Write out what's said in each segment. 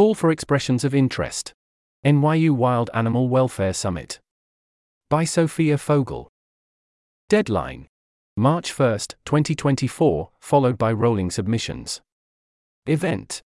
Call for expressions of interest. NYU Wild Animal Welfare Summit. By Sofia Fogel. Deadline March 1, 2024, followed by rolling submissions. Event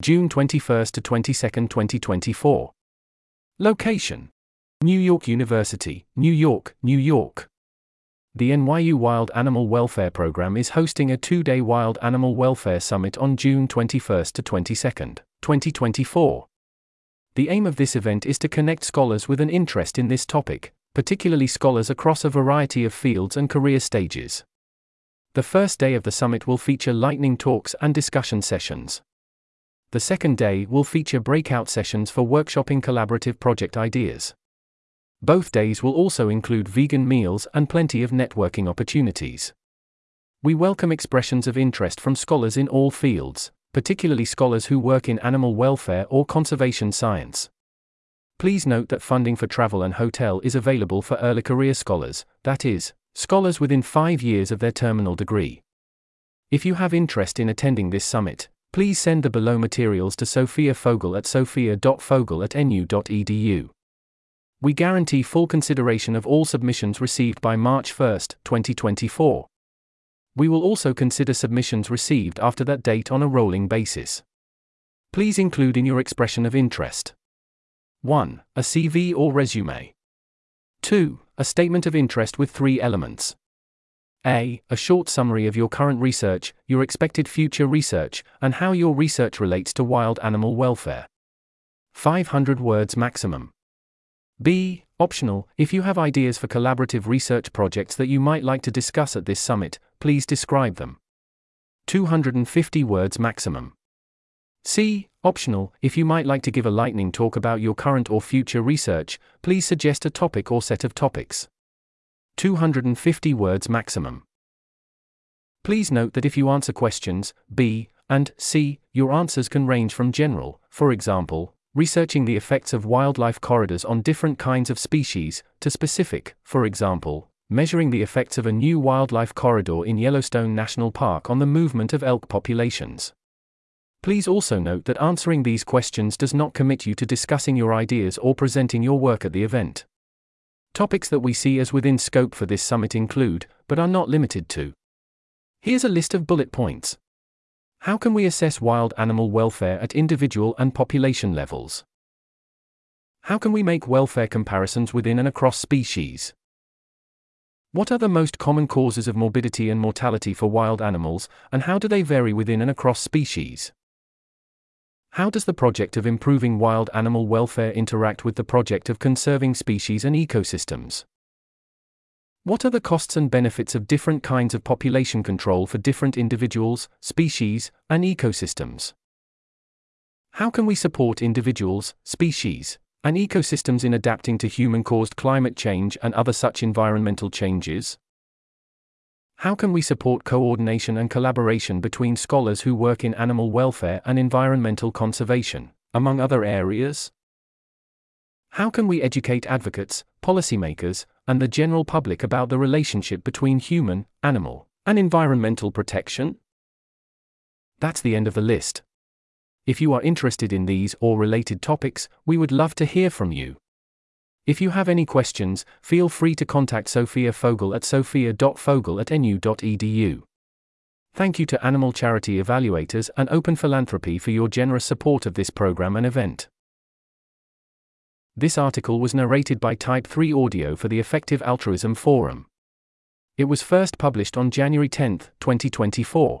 June 21 to 22, 2024. Location New York University, New York, New York. The NYU Wild Animal Welfare Program is hosting a two day Wild Animal Welfare Summit on June 21 to 22, 2024. The aim of this event is to connect scholars with an interest in this topic, particularly scholars across a variety of fields and career stages. The first day of the summit will feature lightning talks and discussion sessions. The second day will feature breakout sessions for workshopping collaborative project ideas. Both days will also include vegan meals and plenty of networking opportunities. We welcome expressions of interest from scholars in all fields, particularly scholars who work in animal welfare or conservation science. Please note that funding for travel and hotel is available for early career scholars, that is, scholars within five years of their terminal degree. If you have interest in attending this summit, please send the below materials to Sofia Fogel at sofia.fogel at nu.edu. We guarantee full consideration of all submissions received by March 1, 2024. We will also consider submissions received after that date on a rolling basis. Please include in your expression of interest 1. A CV or resume. 2. A statement of interest with three elements. A. A short summary of your current research, your expected future research, and how your research relates to wild animal welfare. 500 words maximum. B. Optional, if you have ideas for collaborative research projects that you might like to discuss at this summit, please describe them. 250 words maximum. C. Optional, if you might like to give a lightning talk about your current or future research, please suggest a topic or set of topics. 250 words maximum. Please note that if you answer questions B and C, your answers can range from general, for example, researching the effects of wildlife corridors on different kinds of species, to specific, for example, measuring the effects of a new wildlife corridor in Yellowstone National Park on the movement of elk populations. Please also note that answering these questions does not commit you to discussing your ideas or presenting your work at the event. Topics that we see as within scope for this summit include, but are not limited to. Here's a list of bullet points. How can we assess wild animal welfare at individual and population levels? How can we make welfare comparisons within and across species? What are the most common causes of morbidity and mortality for wild animals, and how do they vary within and across species? How does the project of improving wild animal welfare interact with the project of conserving species and ecosystems? What are the costs and benefits of different kinds of population control for different individuals, species, and ecosystems? How can we support individuals, species, and ecosystems in adapting to human caused climate change and other such environmental changes? How can we support coordination and collaboration between scholars who work in animal welfare and environmental conservation, among other areas? How can we educate advocates, policymakers, and the general public about the relationship between human, animal, and environmental protection? That's the end of the list. If you are interested in these or related topics, we would love to hear from you. If you have any questions, feel free to contact Sofia Fogel at sofia.fogel at nu.edu. Thank you to Animal Charity Evaluators and Open Philanthropy for your generous support of this program and event. This article was narrated by Type 3 Audio for the Effective Altruism Forum. It was first published on January 10, 2024.